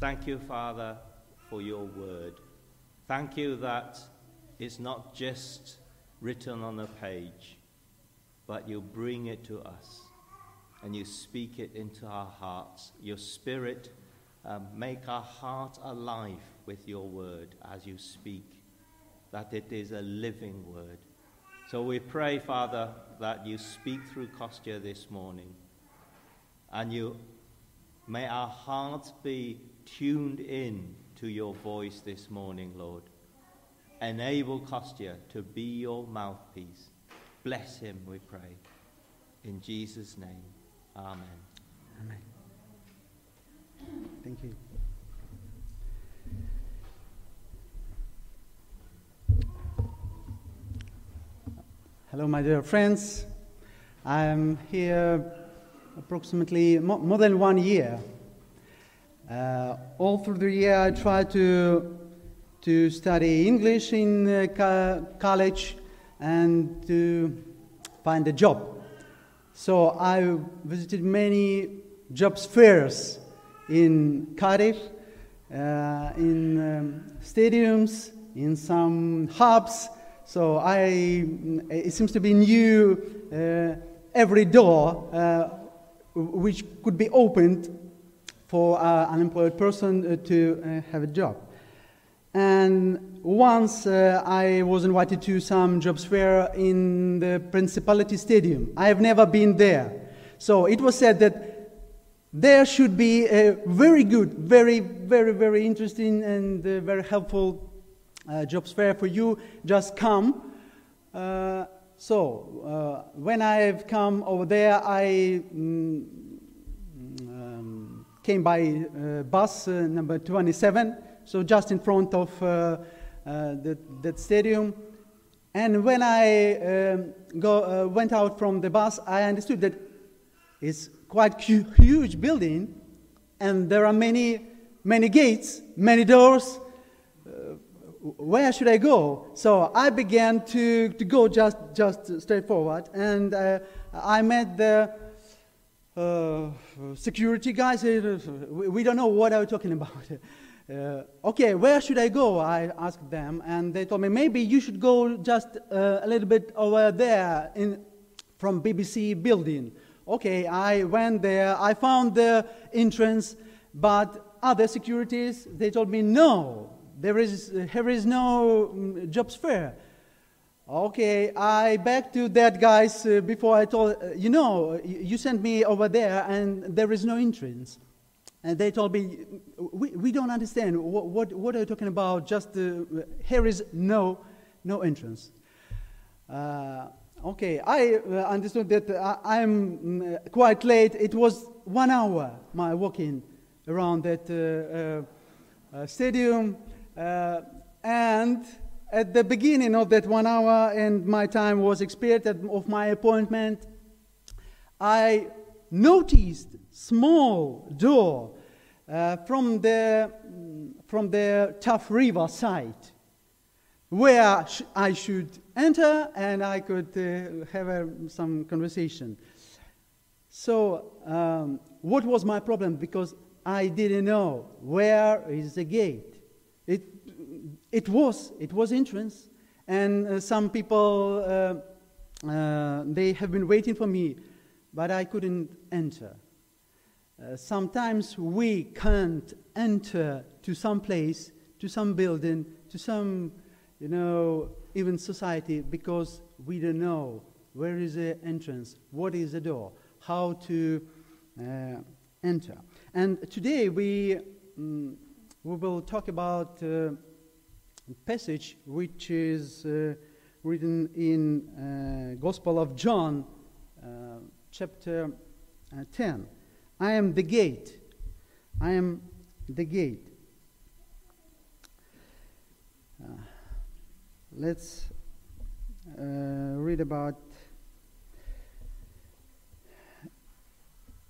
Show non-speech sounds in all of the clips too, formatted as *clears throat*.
Thank you, Father, for your word. Thank you that it's not just written on a page, but you bring it to us and you speak it into our hearts. Your spirit um, make our heart alive with your word as you speak, that it is a living word. So we pray, Father, that you speak through Kostya this morning and you may our hearts be tuned in to your voice this morning, Lord. Enable Kostya to be your mouthpiece. Bless him, we pray. In Jesus' name, amen. Amen. Thank you. Hello, my dear friends. I'm here approximately more than one year. Uh, all through the year, I tried to, to study English in uh, co- college and to find a job. So I visited many jobs fairs in Cardiff, uh, in um, stadiums, in some hubs. So I, it seems to be new uh, every door uh, which could be opened for an unemployed person uh, to uh, have a job. And once uh, I was invited to some jobs fair in the Principality Stadium. I have never been there. So it was said that there should be a very good, very, very, very interesting and uh, very helpful uh, jobs fair for you. Just come. Uh, so when I've come over there, I mm, came by bus number 27 so just in front of uh, uh, that stadium. And when I um, go, uh, went out from the bus, I understood that it's quite hu- huge building, and there are many, many gates, many doors. Uh, where should I go? So I began to, to go just, just straight forward, and uh, I met the uh, security guys. We don't know what I'm talking *laughs* about. Uh, okay, where should I go? I asked them, and they told me maybe you should go just uh, a little bit over there in, from BBC building. Okay, I went there. I found the entrance, but other securities they told me no, there is there is no um, jobs fair. Okay, I back to that guys uh, before I told uh, you know you sent me over there and there is no entrance. And they told me, we, we don't understand. What, what, what are you talking about? Just uh, here is no, no entrance. Uh, okay, I uh, understood that I, am mm, quite late. It was one hour my walking around that uh, uh, uh, stadium. and at the beginning of that one hour, and my time was expired of my appointment, I noticed small door uh, from, the, from the Taff River side where sh- I should enter and I could uh, have a, some conversation. So, um, what was my problem? Because I didn't know where is the gate. It, was it was entrance, and uh, some people uh, uh they have been waiting for me, but I couldn't enter. Uh, sometimes we can't enter to some place, to some building, to some, you know, even society because we don't know where is the entrance, what is the door, how to uh, enter. And today we, um, we will talk about uh, passage which is uh, written in uh, Gospel of John, uh, chapter 10. I am the gate. I am the gate. Uh, let's uh, read about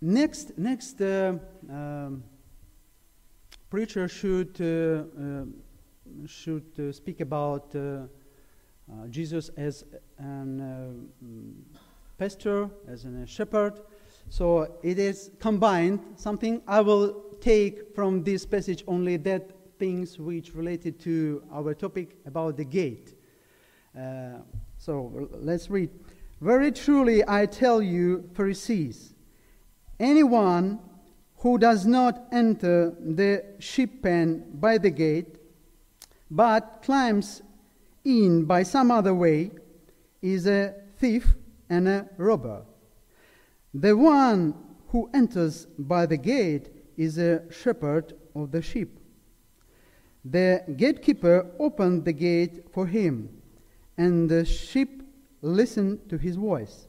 next next uh, um, preacher should uh, uh, should uh, speak about uh, uh, Jesus as an uh, mm, pastor as a shepherd So it is combined, something I will take from this passage only that things which related to our topic about the gate. Uh, so let's read. Very truly I tell you, Pharisees, anyone who does not enter the sheep pen by the gate, but climbs in by some other way, is a thief and a robber. The one who enters by the gate is a shepherd of the sheep. The gatekeeper opened the gate for him, and the sheep listened to his voice.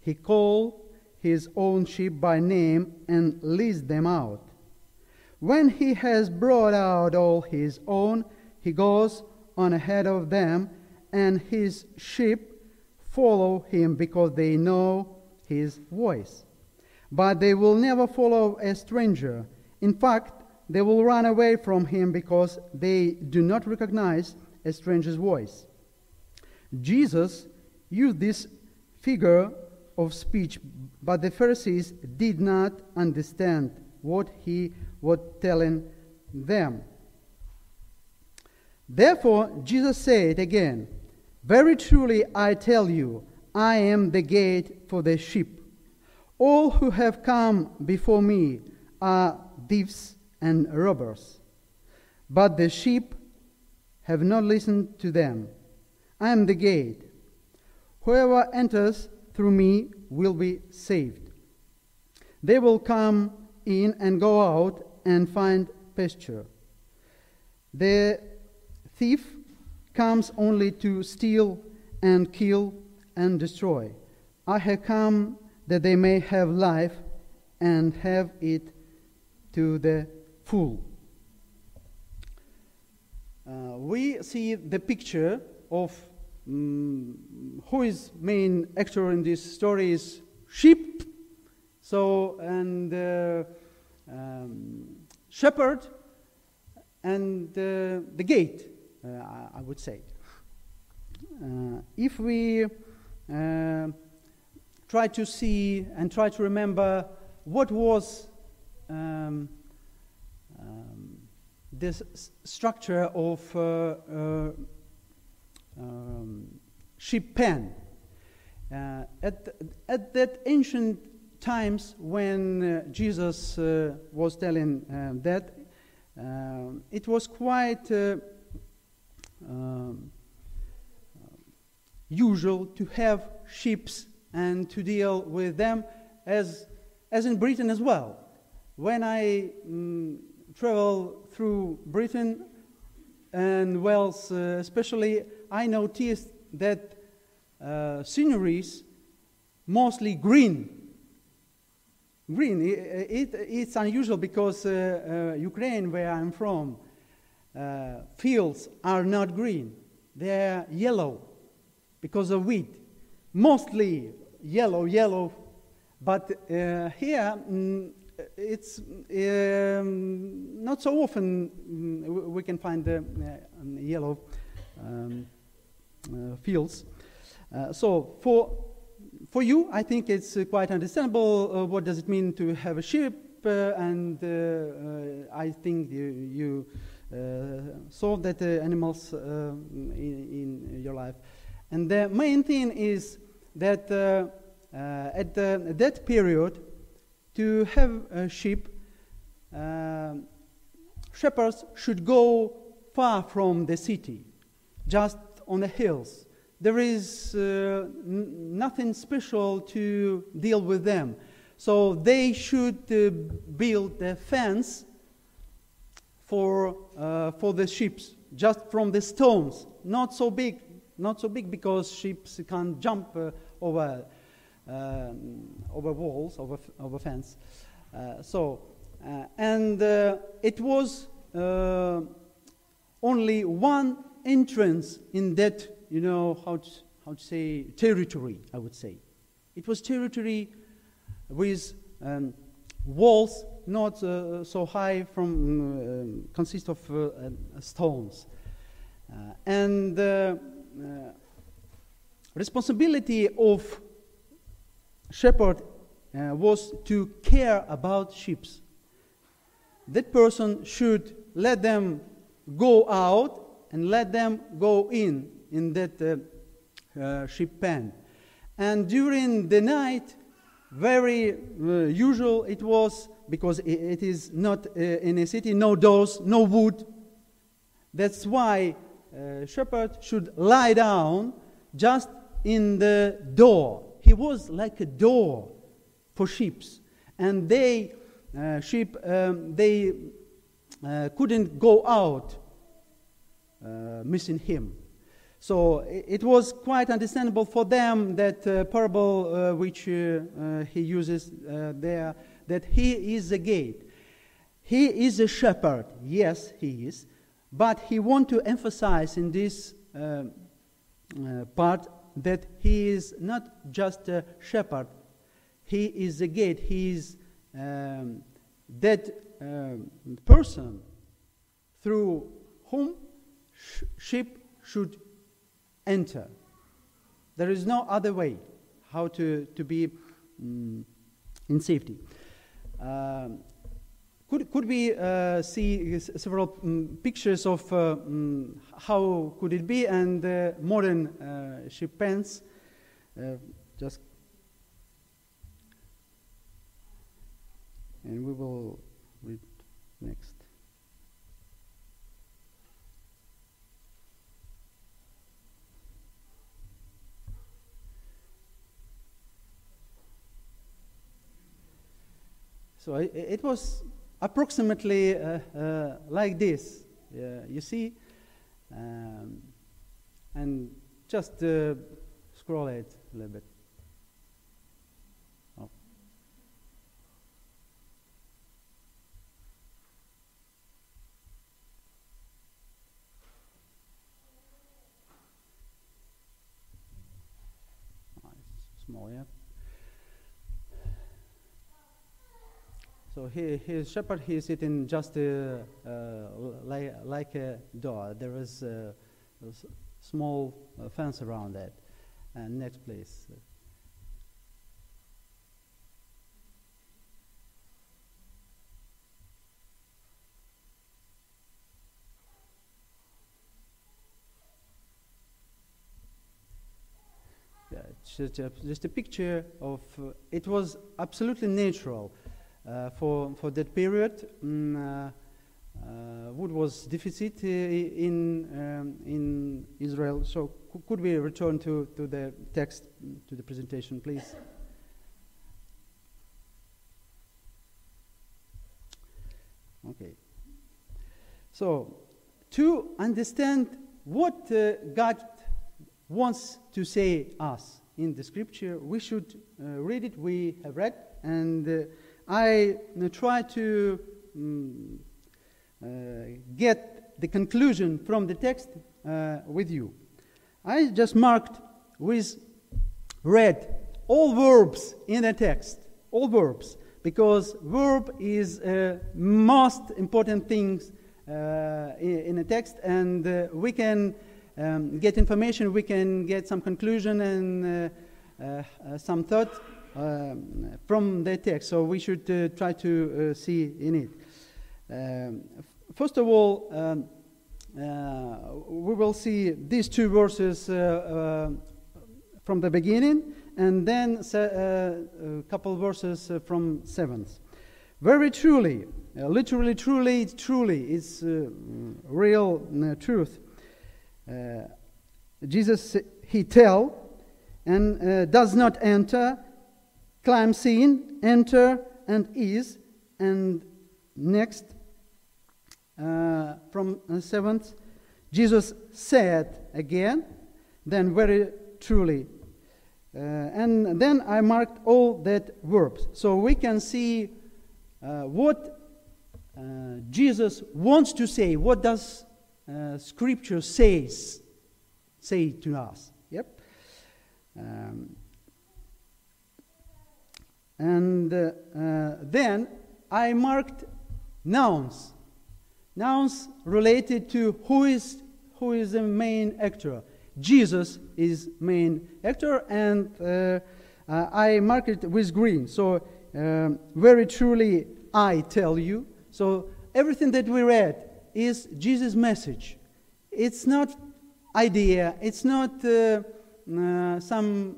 He called his own sheep by name and leads them out. When he has brought out all his own, he goes on ahead of them, and his sheep follow him because they know his voice. But they will never follow a stranger. In fact, they will run away from him because they do not recognize a stranger's voice. Jesus used this figure of speech, but the Pharisees did not understand what he was telling them. Therefore, Jesus said again, Very truly I tell you, I am the gate for the sheep. All who have come before me are thieves and robbers, but the sheep have not listened to them. I am the gate. Whoever enters through me will be saved. They will come in and go out and find pasture. The thief comes only to steal and kill and destroy. I have come that they may have life and have it to the full. Uh, we see the picture of um, who is main actor in this story is sheep. So and uh, um, shepherd and uh, the gate, I, I, would say. Uh, if we uh, try to see and try to remember what was um, um, this structure of uh, uh, um, sheep pen. Uh, at, at that ancient times when uh, Jesus uh, was telling uh, that, it was quite um, usual to have sheep and to deal with them as, as in Britain as well. When I mm, travel through Britain and Wales, uh, especially, I noticed that uh, sceneries mostly green. Green. It, it, it's unusual because uh, uh Ukraine, where I'm from, uh, fields are not green. They're yellow because of wheat. Mostly yellow, yellow. But uh, here, mm, it's um, not so often mm, we can find the uh, yellow um, uh, fields. Uh, so for for you, I think it's uh, quite understandable. Uh, what does it mean to have a sheep? and I think you, you saw that animals in, in, your life. And the main thing is that at the, that period, to have a sheep, uh, shepherds should go far from the city, just on the hills. There is uh, nothing special to deal with them. So they should uh, build a fence for, uh, for the ships, just from the stones. Not so big, not so big because ships can't jump uh, over um, over walls, over, over fence. Uh, so, uh, and uh, it was only one entrance in that, you know, how to, how to say, territory, I would say. It was territory with um, walls not uh, so high from uh, consist of uh, stones and responsibility of shepherd uh, was to care about sheep. That person should let them go out and let them go in in that uh, uh, sheep pen. And during the night, very uh, usual it was because it, is not uh, in a city, no doors, no wood. That's why uh, shepherd should lie down just in the door. He was like a door for sheep, and they uh, sheep um, they uh, couldn't go out uh, missing him. So it was quite understandable for them that uh, parable uh, which uh, uh, he uses uh, there, that he is a gate. He is a shepherd, yes, he is, but he want to emphasize in this part that he is not just a shepherd, he is a gate, he is um, that um, person through whom sh- sheep should enter. There is no other way how to, to be um, in safety. Um, could, could we uh, see several um, pictures of uh, um, how could it be and uh, modern uh, ship pens? Uh, just and we will read next. So it, was approximately uh, uh, like this. you see, um, and just uh, scroll it a little bit. Oh. Oh, small, yeah. So he, his shepherd, he is sitting just uh, uh, like, like a door. There is a, a small uh, fence around that. And next, please. Just, a, just a picture of, uh, it was absolutely natural. Uh, for, for that period, um, wood was deficit in, um, in Israel. So could we return to, to the text, to the presentation, please? Okay. So, to understand what uh, God wants to say us in the scripture, we should uh, read it. We have read, and uh, I try to um, uh, get the conclusion from the text uh, with you. I just marked with red all verbs in the text, all verbs, because verb is uh, most important things uh, in, a text, and uh, we can um, get information, we can get some conclusion and uh, some thought from the text. So we should uh, try to uh, see in it. Um, first of all, um, uh, we will see these two verses from the beginning, and then a couple verses from seventh. Very truly, uh, literally, truly, truly, it's uh, real uh, truth. Jesus, he tell and does not enter climbs in, enter, and is, and next, uh, from uh, seventh, Jesus said again, then very truly. Uh, and then I marked all that verbs. So we can see uh, what uh, Jesus wants to say. What does uh, Scripture says say to us? Yep. Um, and uh, then I marked nouns. Nouns related to who is, who is the main actor. Jesus is main actor, and uh, uh, I mark it with green. So, um, very truly, I tell you. So, everything that we read is Jesus' message. It's not idea, it's not uh, uh, some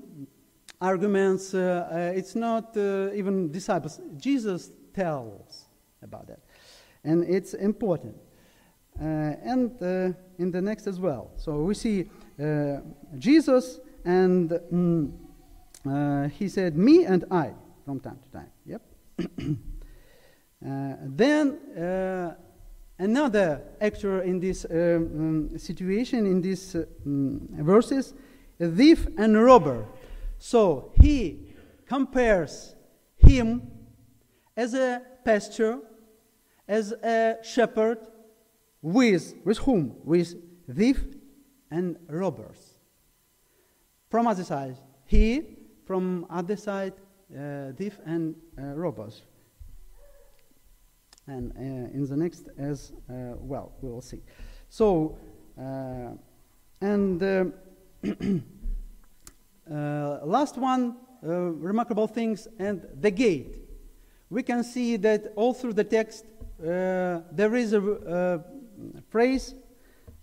arguments, uh, uh, it's not uh, even disciples. Jesus tells about that. And it's important. and in the next as well. So we see Jesus, and mm, he said, Me and I, from time to time. Yep. *coughs* then another actor in this um, um, situation, in these uh, um, verses, a thief and robber. So he compares him as a pastor, as a shepherd, with, with whom? With thief and robbers. From other side, he, from other side, uh, thief and uh, robbers and uh, in the next as uh, well. We will see. So, uh, and *clears throat* last one, remarkable things, and the gate. We can see that all through the text there is a phrase,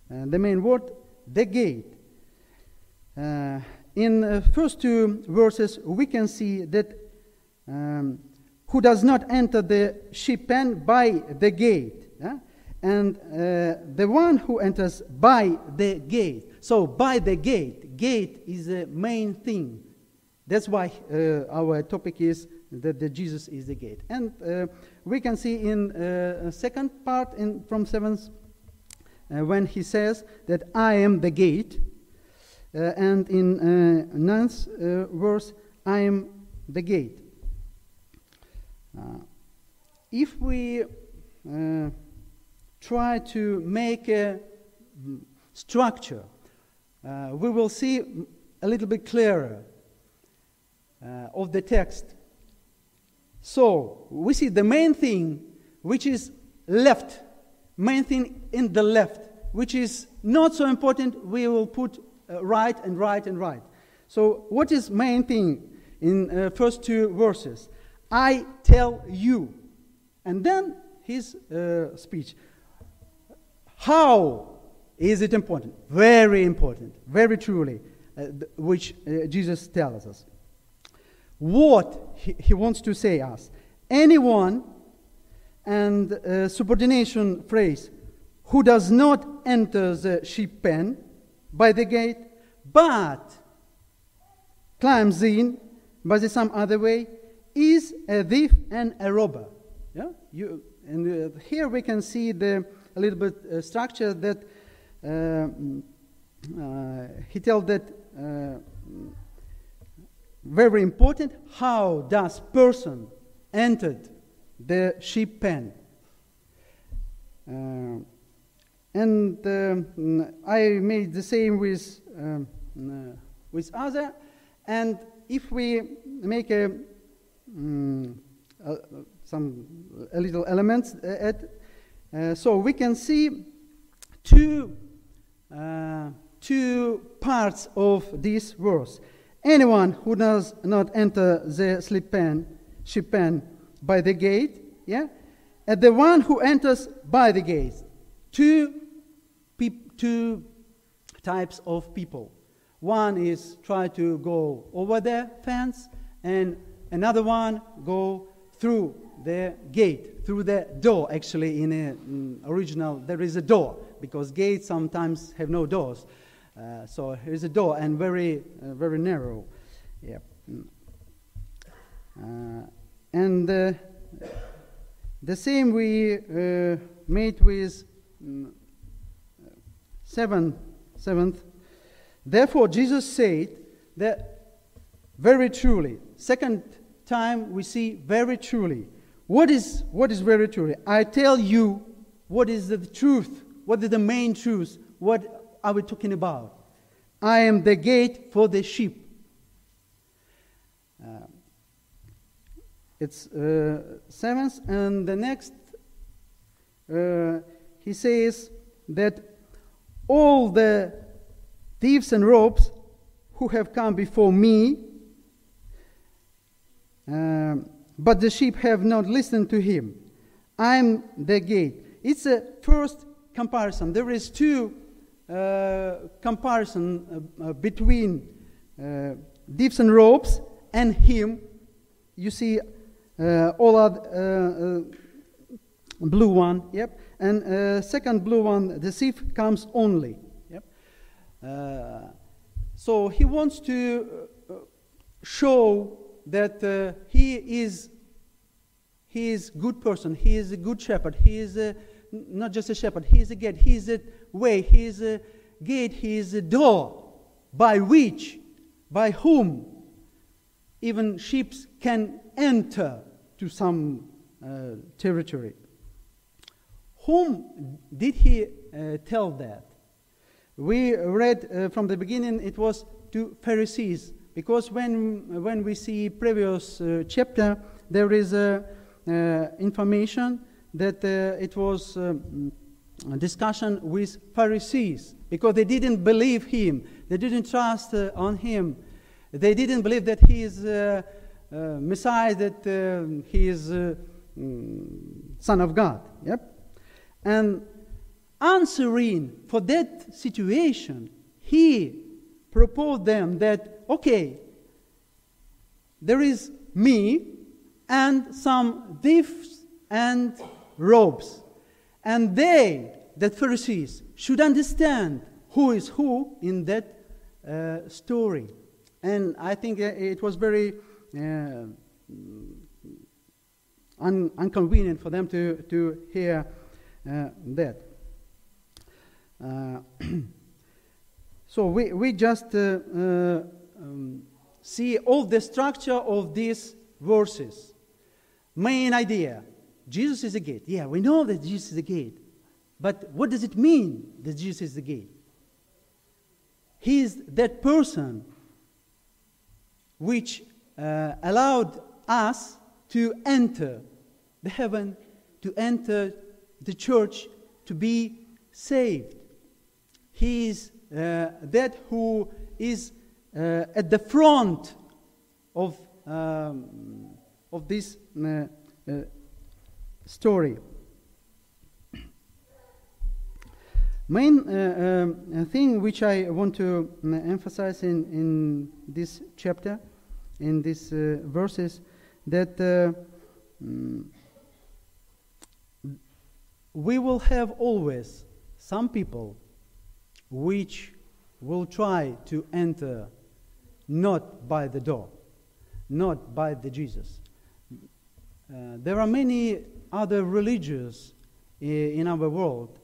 the main word, the gate. Uh, in the first two verses, we can see that um, who does not enter the sheep pen by the gate. Yeah? And uh, the one who enters by the gate. So, by the gate, gate is the main thing. That's why uh, our topic is that the Jesus is the gate. And uh, we can see in uh, second part in, from 7th uh, when he says that I am the gate. Uh, and in ninth verse, I am the gate. Uh, if we uh, try to make a structure, uh, we will see a little bit clearer of the text. So we see the main thing, which is left, main thing in the left, which is not so important. We will put uh, right and right and right. So what is main thing in uh, first two verses? I tell you. And then his uh, speech. How is it important? Very important, very truly, uh, which uh, Jesus tells us. What he, he, wants to say us. Anyone, and uh, subordination phrase, who does not enter the sheep pen by the gate, but climbs in by the some other way, is a thief and a robber. Yeah? You, and uh, here we can see the a little bit uh, structure that he tells that uh, very important. How does person entered the sheep pen? Uh, and um, I made the same with um, with other. And if we make a um, uh, some a little elements uh, at. Uh, so we can see two, uh, two parts of this verse. Anyone who does not enter the sleep pen, sheep pen by the gate, yeah, and the one who enters by the gate. Two, peop- two types of people. One is try to go over the fence, and Another one go through the gate, through the door. Actually, in mm, original, there is a door because gates sometimes have no doors. Uh, so there is a door and very, uh, very narrow. Yeah. Mm. Uh, and uh, the same we uh, made with um, seven, seventh. Therefore, Jesus said that very truly, second time we see very truly. What is, what is truly? I tell you what is the truth, what is the main truth, what are we talking about? I am the gate for the sheep. Uh, it's uh, seventh, and the next, uh, he says that all the thieves and robbers who have come before me um, but the sheep have not listened to him. I'm the gate. It's a first comparison. There is two uh, comparison uh, uh, between uh, dips and ropes and him. You see, uh, all other uh, blue one. Yep. And second blue one, the thief comes only. Yep. so he wants to show that he is he is good person. He is a good shepherd. He is a, not just a shepherd. He is a gate. He is a way. He is a gate. He is a door by which by whom even sheep can enter to some uh, territory. Whom did he uh, tell that? We read uh, from the beginning it was to pharisees because when, when we see previous uh, chapter, there is uh, information that uh, it was um, a discussion with Pharisees because they didn't believe him, they didn't trust uh, on him, they didn't believe that he is uh, uh, Messiah, that he is mm, Son of God. Yep. And answering for that situation, he proposed them that okay, there is me and some thieves and robes. And they, the Pharisees, should understand who is who in that uh, story. And I think uh, it was very uh, un- inconvenient for them to, to hear uh, that. Uh, *clears throat* so we, we just uh, um, see all the structure of these verses. Main idea Jesus is the gate. Yeah, we know that Jesus is the gate. But what does it mean that Jesus is the gate? He is that person which uh, allowed us to enter the heaven, to enter the church, to be saved. He is uh, that who is uh, at the front of, um, of this story. Main thing which I want to emphasize in, in this chapter, in these verses, that we will have always some people which will try to enter not by the door, not by the Jesus. Uh, there are many other religions in our world,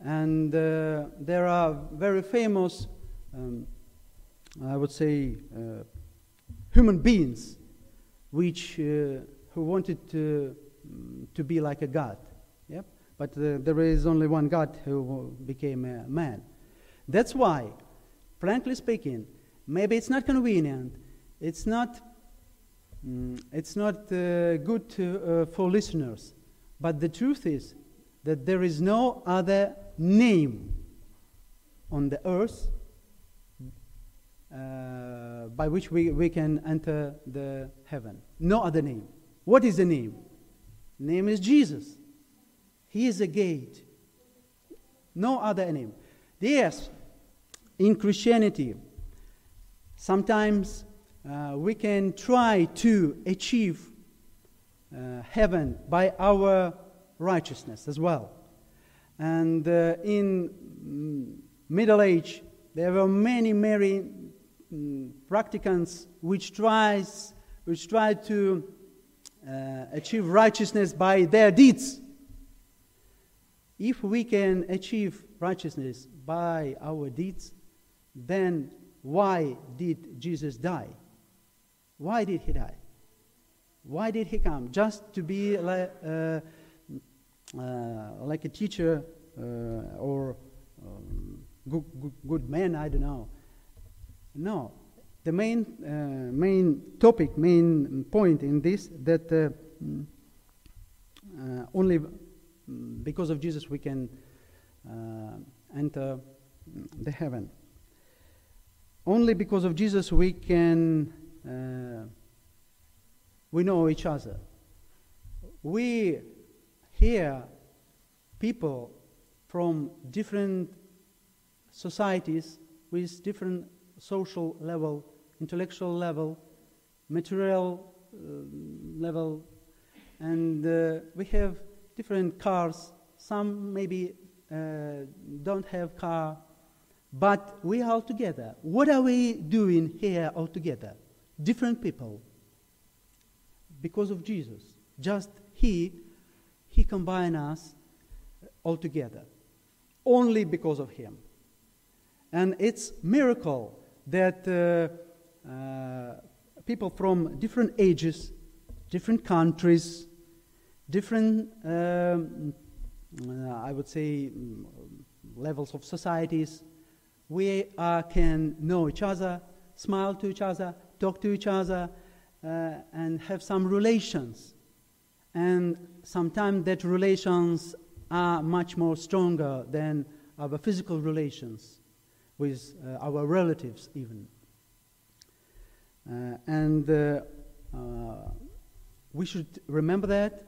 and uh, there are very famous, um, I would say, uh, human beings which uh, who wanted to mm, to be like a god. Yep. But uh, there is only one God who became a man. That's why, frankly speaking, maybe it's not convenient, it's not, mm, it's not uh, good to, uh, for listeners, but the truth is that there is no other name on the earth uh, by which we, we can enter the heaven. No other name. What is the name? Name is Jesus. He is a gate. No other name. Yes, in Christianity, Sometimes uh, we can try to achieve uh, heaven by our righteousness as well. And uh, in mm, Middle Age, there were many, many mm, practicants which tries, which tried to uh, achieve righteousness by their deeds. If we can achieve righteousness by our deeds, then why did Jesus die? Why did he die? Why did he come? Just to be like, uh, uh, like a teacher uh, or um, good, good, good, man, I don't know. No. The main, uh, main topic, main point in this, that uh, uh, only because of Jesus we can enter the heaven. Only because of Jesus we can uh, we know each other. We hear people from different societies with different social level, intellectual level, material uh, level, and uh, we have different cars. Some maybe uh, don't have car, but we are all together. What are we doing here all together? Different people. Because of Jesus. Just He, He combined us all together. Only because of Him. And it's miracle that uh, uh, people from different ages, different countries, different, um, uh, I would say, mm, levels of societies, we uh, can know each other, smile to each other, talk to each other, uh, and have some relations. And sometimes that relations are much more stronger than our physical relations with uh, our relatives even. Uh, and uh, uh, we should remember that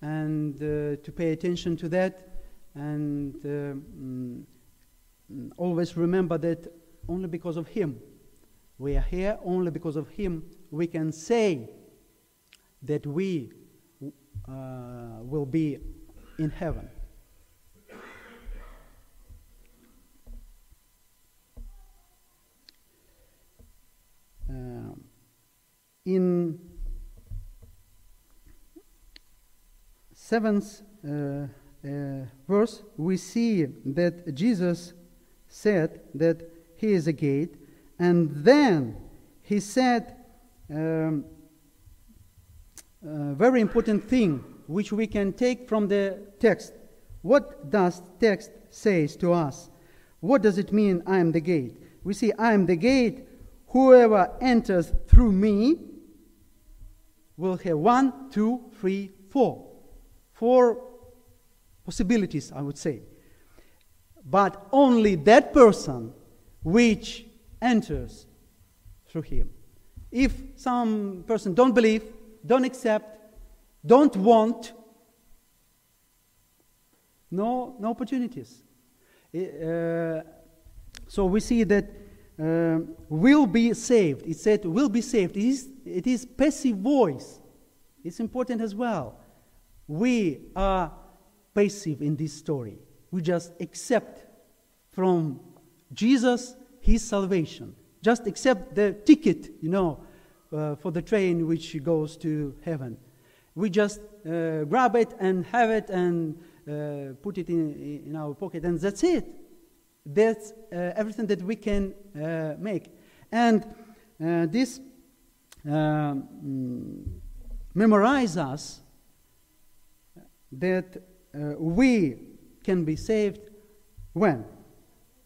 and to pay attention to that and mm, always remember that only because of Him we are here, only because of Him we can say that we uh, will be in heaven. Uh, in seventh uh, uh, verse, we see that Jesus said that he is a gate, and then he said um, a very important thing which we can take from the text. What does text says to us? What does it mean, I am the gate? We see, I am the gate. Whoever enters through me will have one, two, three, four. Four possibilities, I would say. But only that person which enters through him. If some person don't believe, don't accept, don't want, no, no opportunities. Uh, so we see that uh, will be saved. It said will be saved. It is, it is passive voice. It's important as well. We are passive in this story. We just accept from Jesus his salvation. Just accept the ticket, you know, uh, for the train which goes to heaven. We just uh, grab it and have it and uh, put it in, in our pocket, and that's it. That's uh, everything that we can uh, make. And uh, this um, memorize us that we can be saved when?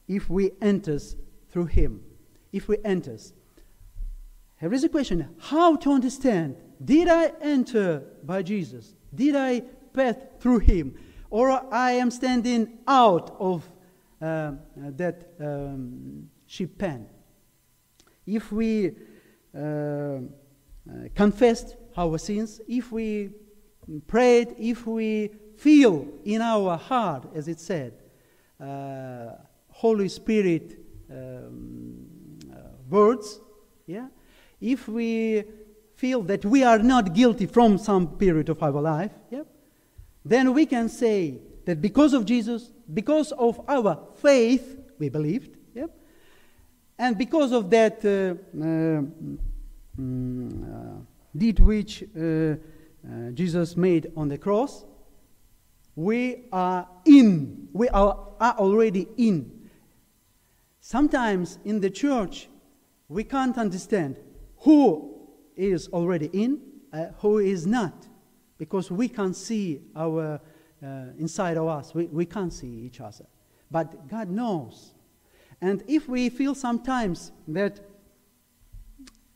If we enters through him. If we enters. Here is a question how to understand? Did I enter by Jesus? Did I pass through him? Or I am standing out of uh, that um, sheep pen? If we uh, uh, confessed our sins, if we prayed, if we feel in our heart, as it said, uh, Holy Spirit um, uh, words, yeah, if we feel that we are not guilty from some period of our life, yeah, then we can say that because of Jesus, because of our faith, we believed, yeah, and because of that uh, uh, mm, uh deed which uh, uh, Jesus made on the cross, we are in. We are, are already in Sometimes in the church, we can't understand who is already in, uh, who is not, because we can't see our uh, inside of us. We, we can't see each other. But God knows. And if we feel sometimes that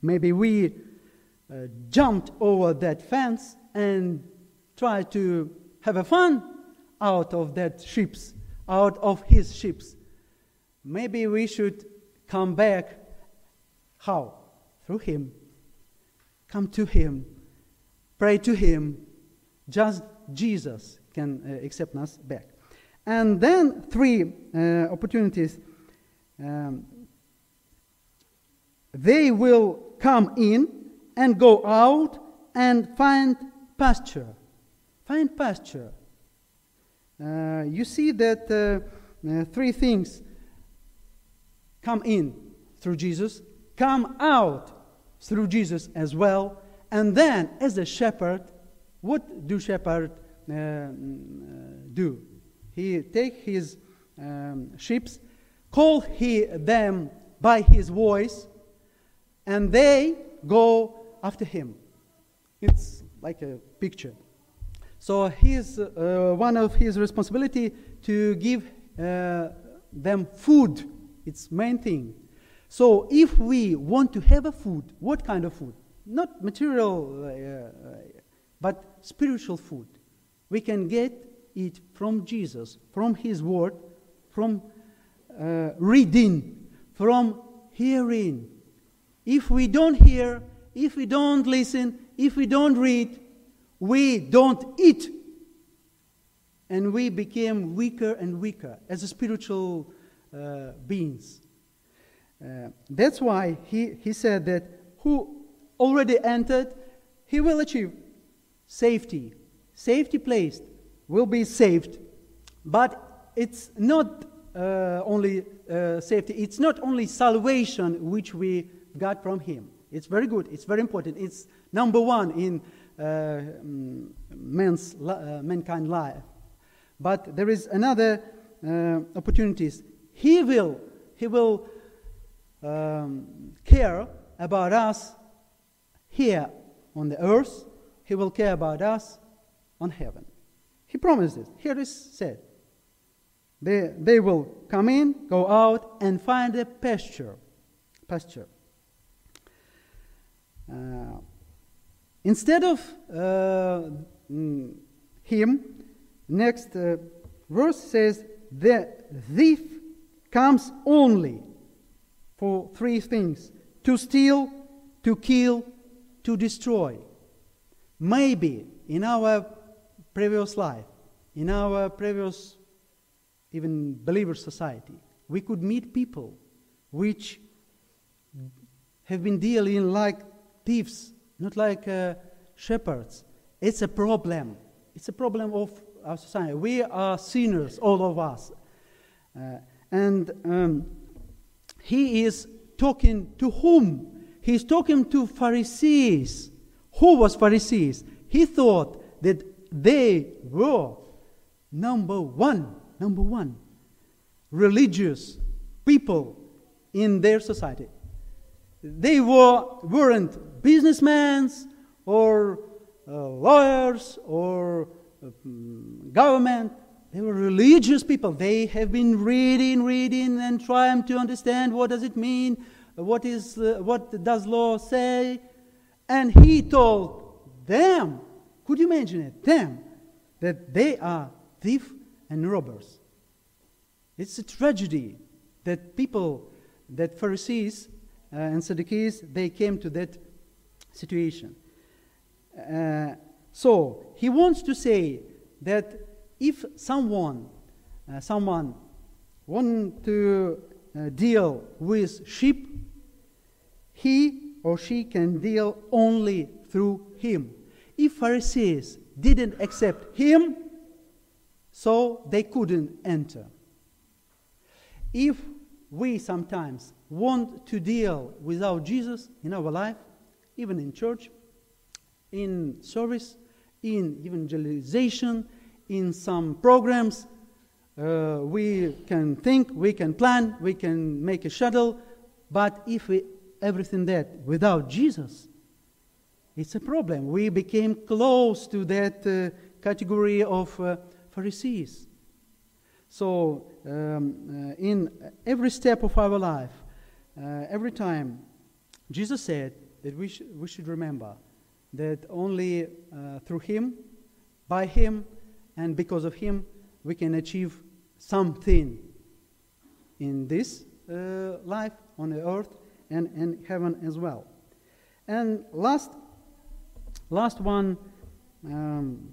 maybe we uh, jumped over that fence and tried to have a fun out of that ships, out of his ships, maybe we should come back. How? Through Him. Come to Him pray to Him. Just Jesus can uh, accept us back. And then three uh, opportunities. Um, they will come in and go out and find pasture. Find pasture. Uh, you see that uh, uh, three things come in through Jesus, come out through Jesus as well, and then as a shepherd, what do shepherd uh, mm, do? He take his um, sheep, call he them by his voice, and they go after him. It's like a picture. So his, uh, one of his responsibility to give uh, them food. It's main thing. So if we want to have a food, what kind of food? Not material, uh, but spiritual food. We can get it from Jesus, from His Word, from uh, reading, from hearing. If we don't hear, if we don't listen, if we don't read, we don't eat. And we became weaker and weaker as a spiritual uh, beings. Uh, that's why he, he said that who already entered, he will achieve safety. Safety placed will be saved. But it's not uh, only uh, safety, it's not only salvation which we got from him. It's very good, it's very important. It's number one in uh, mm, man's, uh, mankind life. But there is another opportunities. He will, he will um, care about us here on the earth. He will care about us on heaven. He promised it. Here is said. They, they will come in, go out, and find a pasture. Pasture. Uh, instead of uh, mm, him, next uh, verse says, The thief comes only for three things to steal, to kill, to destroy. Maybe in our previous life, in our previous even believer society, we could meet people which have been dealing like thieves, not like uh, shepherds. It's a problem. It's a problem of our society. We are sinners, all of us. Uh, and um, he is talking to whom? He's talking to Pharisees. Who was Pharisees? He thought that they were number one, number one, religious people in their society. They were, weren't businessmen or uh, lawyers or uh, government. They were religious people. They have been reading, reading, and trying to understand what does it mean, what is, uh, what does law say, and he told them, could you imagine it, them, that they are thieves and robbers. It's a tragedy that people, that Pharisees uh, and Sadducees, they came to that situation. Uh, so he wants to say that if someone, uh, someone want to uh, deal with sheep, he or she can deal only through him. If Pharisees didn't accept him, so they couldn't enter. If we sometimes want to deal without Jesus in our life, even in church, in service, in evangelization, in some programs, uh, we can think, we can plan, we can make a schedule, but if we, everything that without Jesus, it's a problem. We became close to that uh, category of uh, Pharisees. So, um, uh, in every step of our life, uh, every time, Jesus said that we, sh- we should remember that only uh, through Him, by Him, and because of Him, we can achieve something in this uh, life on the earth and in heaven as well. And last, last one um,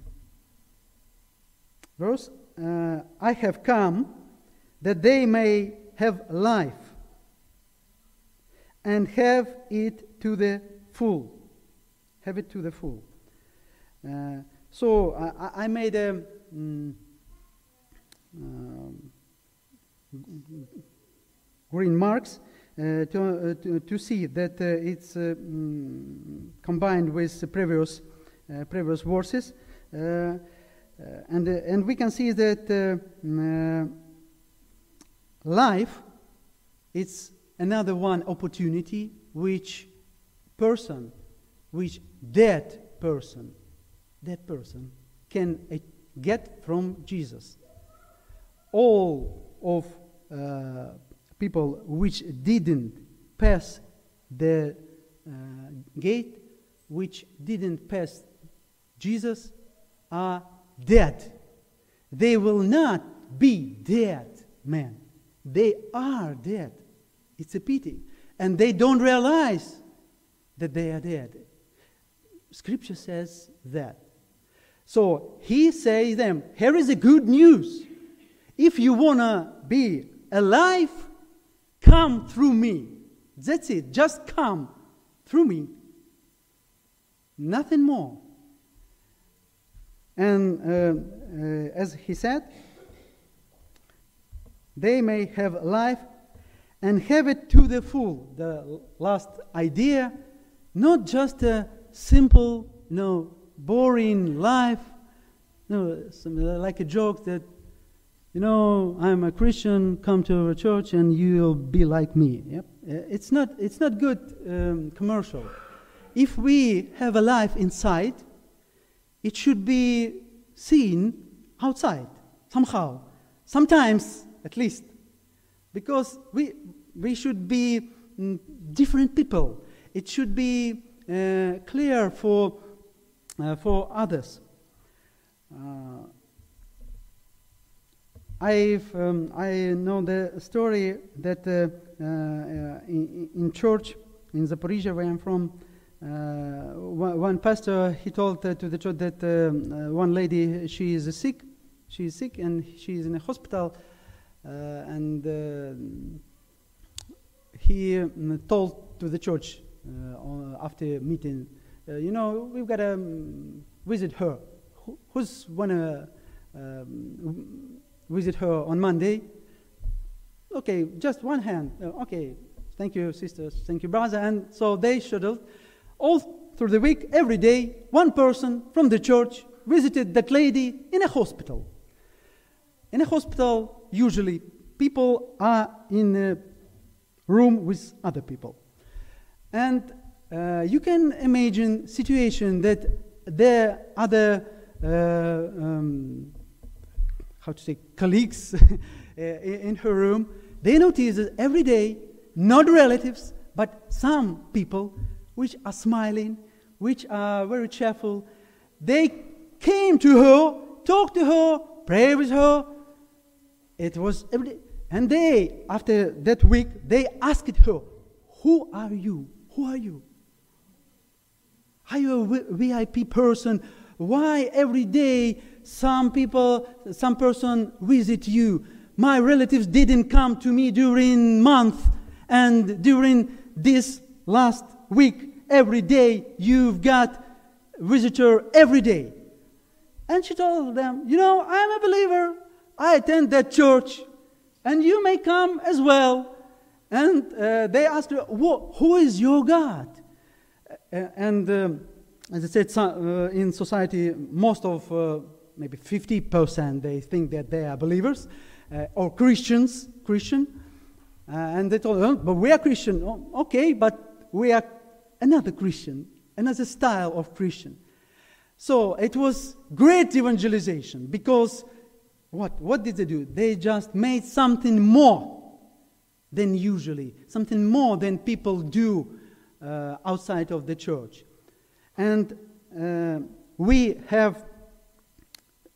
verse uh, I have come that they may have life and have it to the full. Have it to the full. Uh, so I, I made a. Um, green marks uh, to, uh, to, to, see that it's mm, combined with previous, previous verses. And, and we can see that mm, life it's another one opportunity which person, which that person, that person can get from Jesus. All of uh, people which didn't pass the uh, gate, which didn't pass Jesus, are dead. They will not be dead, man. They are dead. It's a pity. And they don't realize that they are dead. Scripture says that. So he says them, here is the good news. If you want to be alive, come through me. That's it. Just come through me. Nothing more. And uh, uh, as he said, they may have life and have it to the full. The last idea, not just a simple, no, boring life, no, some, like a joke that you know, I'm a Christian, come to a church and you'll be like me. Yep. Uh, it's not, it's not good um, commercial. If we have a life inside, it should be seen outside, somehow. Sometimes, at least. Because we, we should be mm, different people. It should be uh, clear for, uh, for others. Uh, I've, um, I know the story that uh, uh, in, in, church in Zaporizhia, where I'm from, uh, one, one, pastor he told uh, to the church that one lady she is sick, she is sick and she is in a hospital, and he um, told to the church after meeting, you know, we've got to um, visit her. Who, who's going to um, visit her on Monday. Okay, just one hand. Uh, okay, thank you, sisters. Thank you, brother. And so they shuttled all through the week, every day, one person from the church visited that lady in a hospital. In a hospital, usually people are in a room with other people. And uh, you can imagine situation that there other uh, um, how to say, colleagues *laughs* in her room, they notice that every day, not relatives, but some people which are smiling, which are very cheerful, they came to her, talked to her, pray with her. It was every day. And they, after that week, they asked her, Who are you? Who are you? Are you a VIP person? Why every day some people, some person visit you. My relatives didn't come to me during month and during this last week. Every day you've got visitor every day. And she told them, you know, I'm a believer. I attend that church and you may come as well. And uh, they asked her, who is your God? And um, as I said, uh, in society, most of uh, maybe 50% they think that they are believers uh, or Christians, Christian. And they told them, but we are Christian. Oh, okay, but we are another Christian, another style of Christian. So it was great evangelization because what, what did they do? They just made something more than usually, something more than people do uh, outside of the church. And uh, we have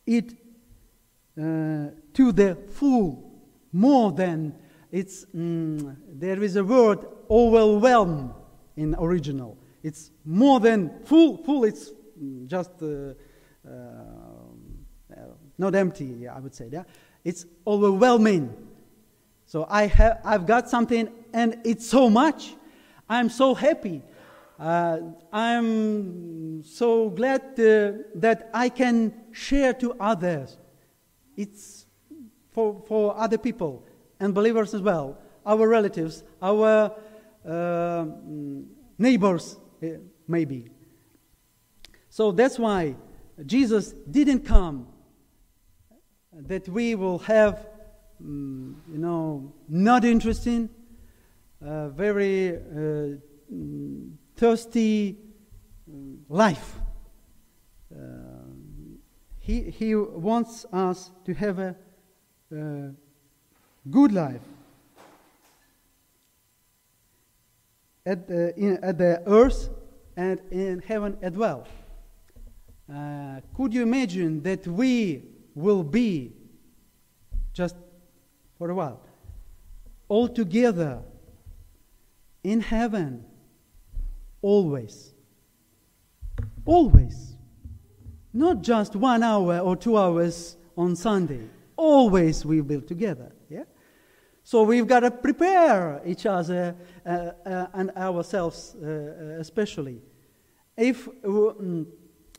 it uh, to the full, more than it's, mm, there is a word overwhelm in original. It's more than full, full, it's just uh, uh, not empty, I would say. Yeah? It's overwhelming. So I have, I've got something, and it's so much. I'm so happy. Uh, I'm so glad uh, that I can share to others. It's for, for other people and believers as well, our relatives, our uh, neighbors, uh, maybe. So that's why Jesus didn't come that we will have, um, you know, not interesting, uh, very uh, thirsty mm, life. Uh, he, he wants us to have a good life. At the, in, at the earth and in heaven as well. Uh, could you imagine that we will be, just for a while, all together in heaven, always? Always. Not just one hour or two hours on Sunday. Always we be together. Yeah? So we've got to prepare each other uh, uh, and ourselves, uh, uh especially. If, mm,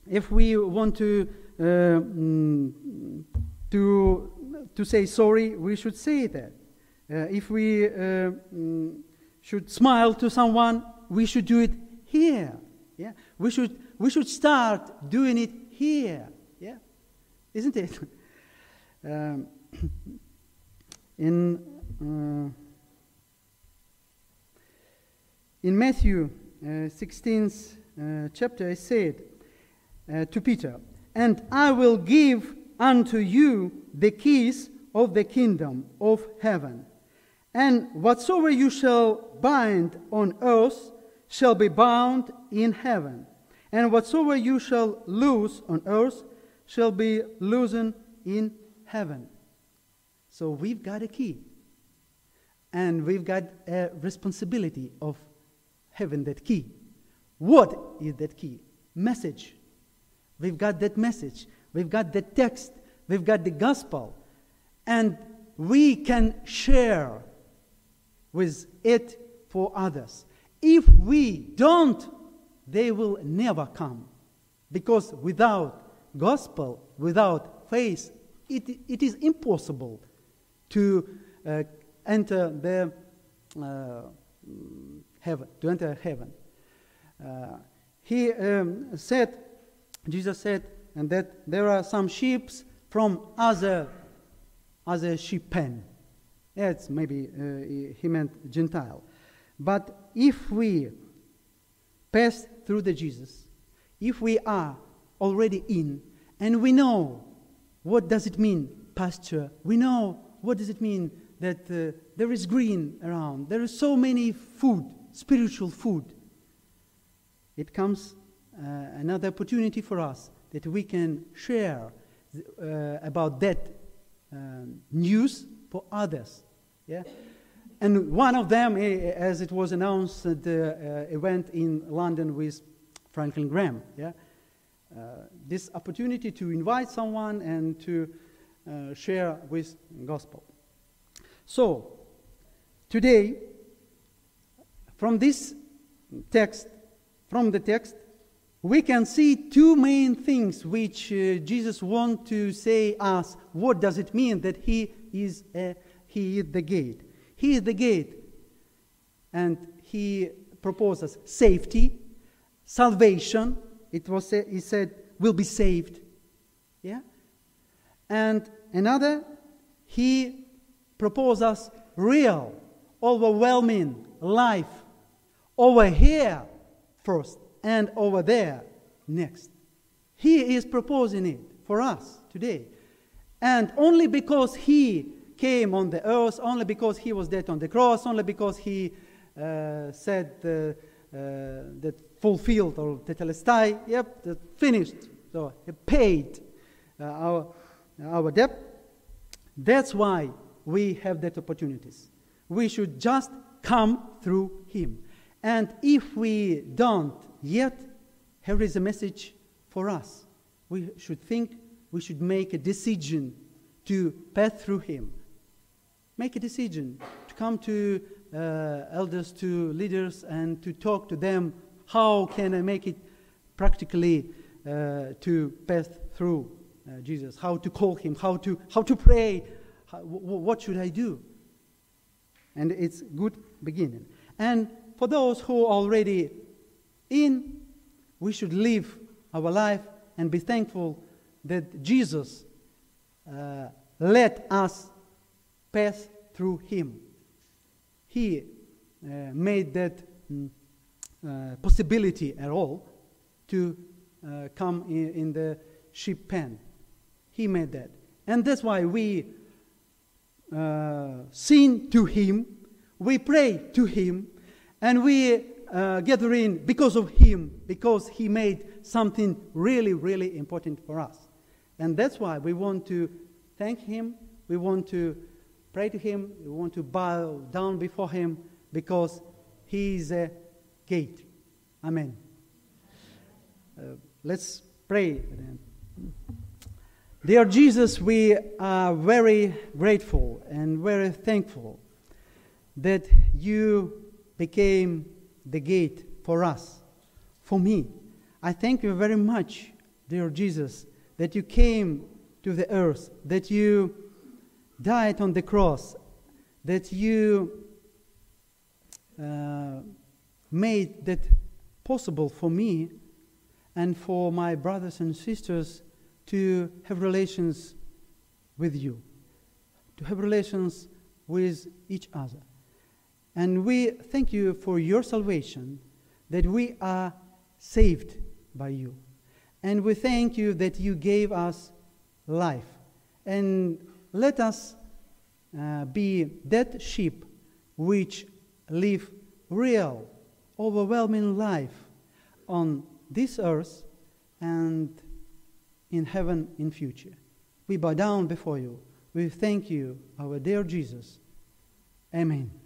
if we want to uh, mm, to, to say sorry, we should say that. Uh, if we mm, should smile to someone, we should do it here. Yeah? We, should, we should start doing it here. Yeah? Isn't it? *laughs* um, *clears throat* in, uh, in Matthew uh, 16th uh, chapter, I said uh, to Peter, and I will give unto you the keys of the kingdom of heaven. And whatsoever you shall bind on earth shall be bound in heaven, and whatsoever you shall loose on earth shall be loosened in heaven. So we've got a key, and we've got a responsibility of having that key. What is that key? Message. We've got that message. We've got the text. We've got the gospel. And we can share with it for others. If we don't, they will never come. Because without gospel, without faith, it, it is impossible to uh, enter the uh, heaven, to enter heaven. Uh, he um, said Jesus said, and that there are some sheep from other, other sheep pen. Yes, maybe uh, he meant Gentile. But if we pass through the Jesus, if we are already in, and we know what does it mean, pasture, we know what does it mean that uh, there is green around, there is so many food, spiritual food. It comes uh, another opportunity for us that we can share uh, about that um, news for others. Yeah? And one of them, eh, as it was announced at the uh, event in London with Franklin Graham, yeah? Uh, this opportunity to invite someone and to uh, share with gospel. So, today, from this text, from the text, we can see two main things which uh, Jesus wants to say us. What does it mean that he is, a, he is the gate? He is the gate. And he proposes safety, salvation. It was, he said, will be saved. Yeah? And another, he proposes real, overwhelming life over here first and over there next. He is proposing it for us today. And only because He came on the earth, only because He was dead on the cross, only because He uh, said uh, that fulfilled or tetelestai, yep, that finished. So He paid uh, our, our debt. That's why we have that opportunities. We should just come through Him. And if we don't Yet, here is a message for us. we should think, we should make a decision to pass through Him. Make a decision to come to uh, elders, to leaders, and to talk to them. How can I make it practically uh, to pass through uh, Jesus? How to call Him? How to how to pray? How, w- what should I do? And it's good beginning. And for those who are already in, we should live our life and be thankful that Jesus uh, let us pass through Him. He uh, made that mm, uh, possibility at all to uh, come in, in the sheep pen. He made that. And that's why we uh, sing to Him, we pray to Him, and we uh, gather in because of Him, because He made something really, really important for us. And that's why we want to thank Him, we want to pray to Him, we want to bow down before Him, because He is a gate. Amen. Uh, let's pray. Dear Jesus, we are very grateful and very thankful that you became the gate for us, for me. I thank you very much, dear Jesus, that you came to the earth, that you died on the cross, that you uh, made that possible for me and for my brothers and sisters to have relations with you, to have relations with each other. And we thank you for your salvation, that we are saved by you. And we thank you that you gave us life. And let us uh, be that sheep which live real, overwhelming life on this earth and in heaven in future. We bow down before you. We thank you, our dear Jesus. Amen.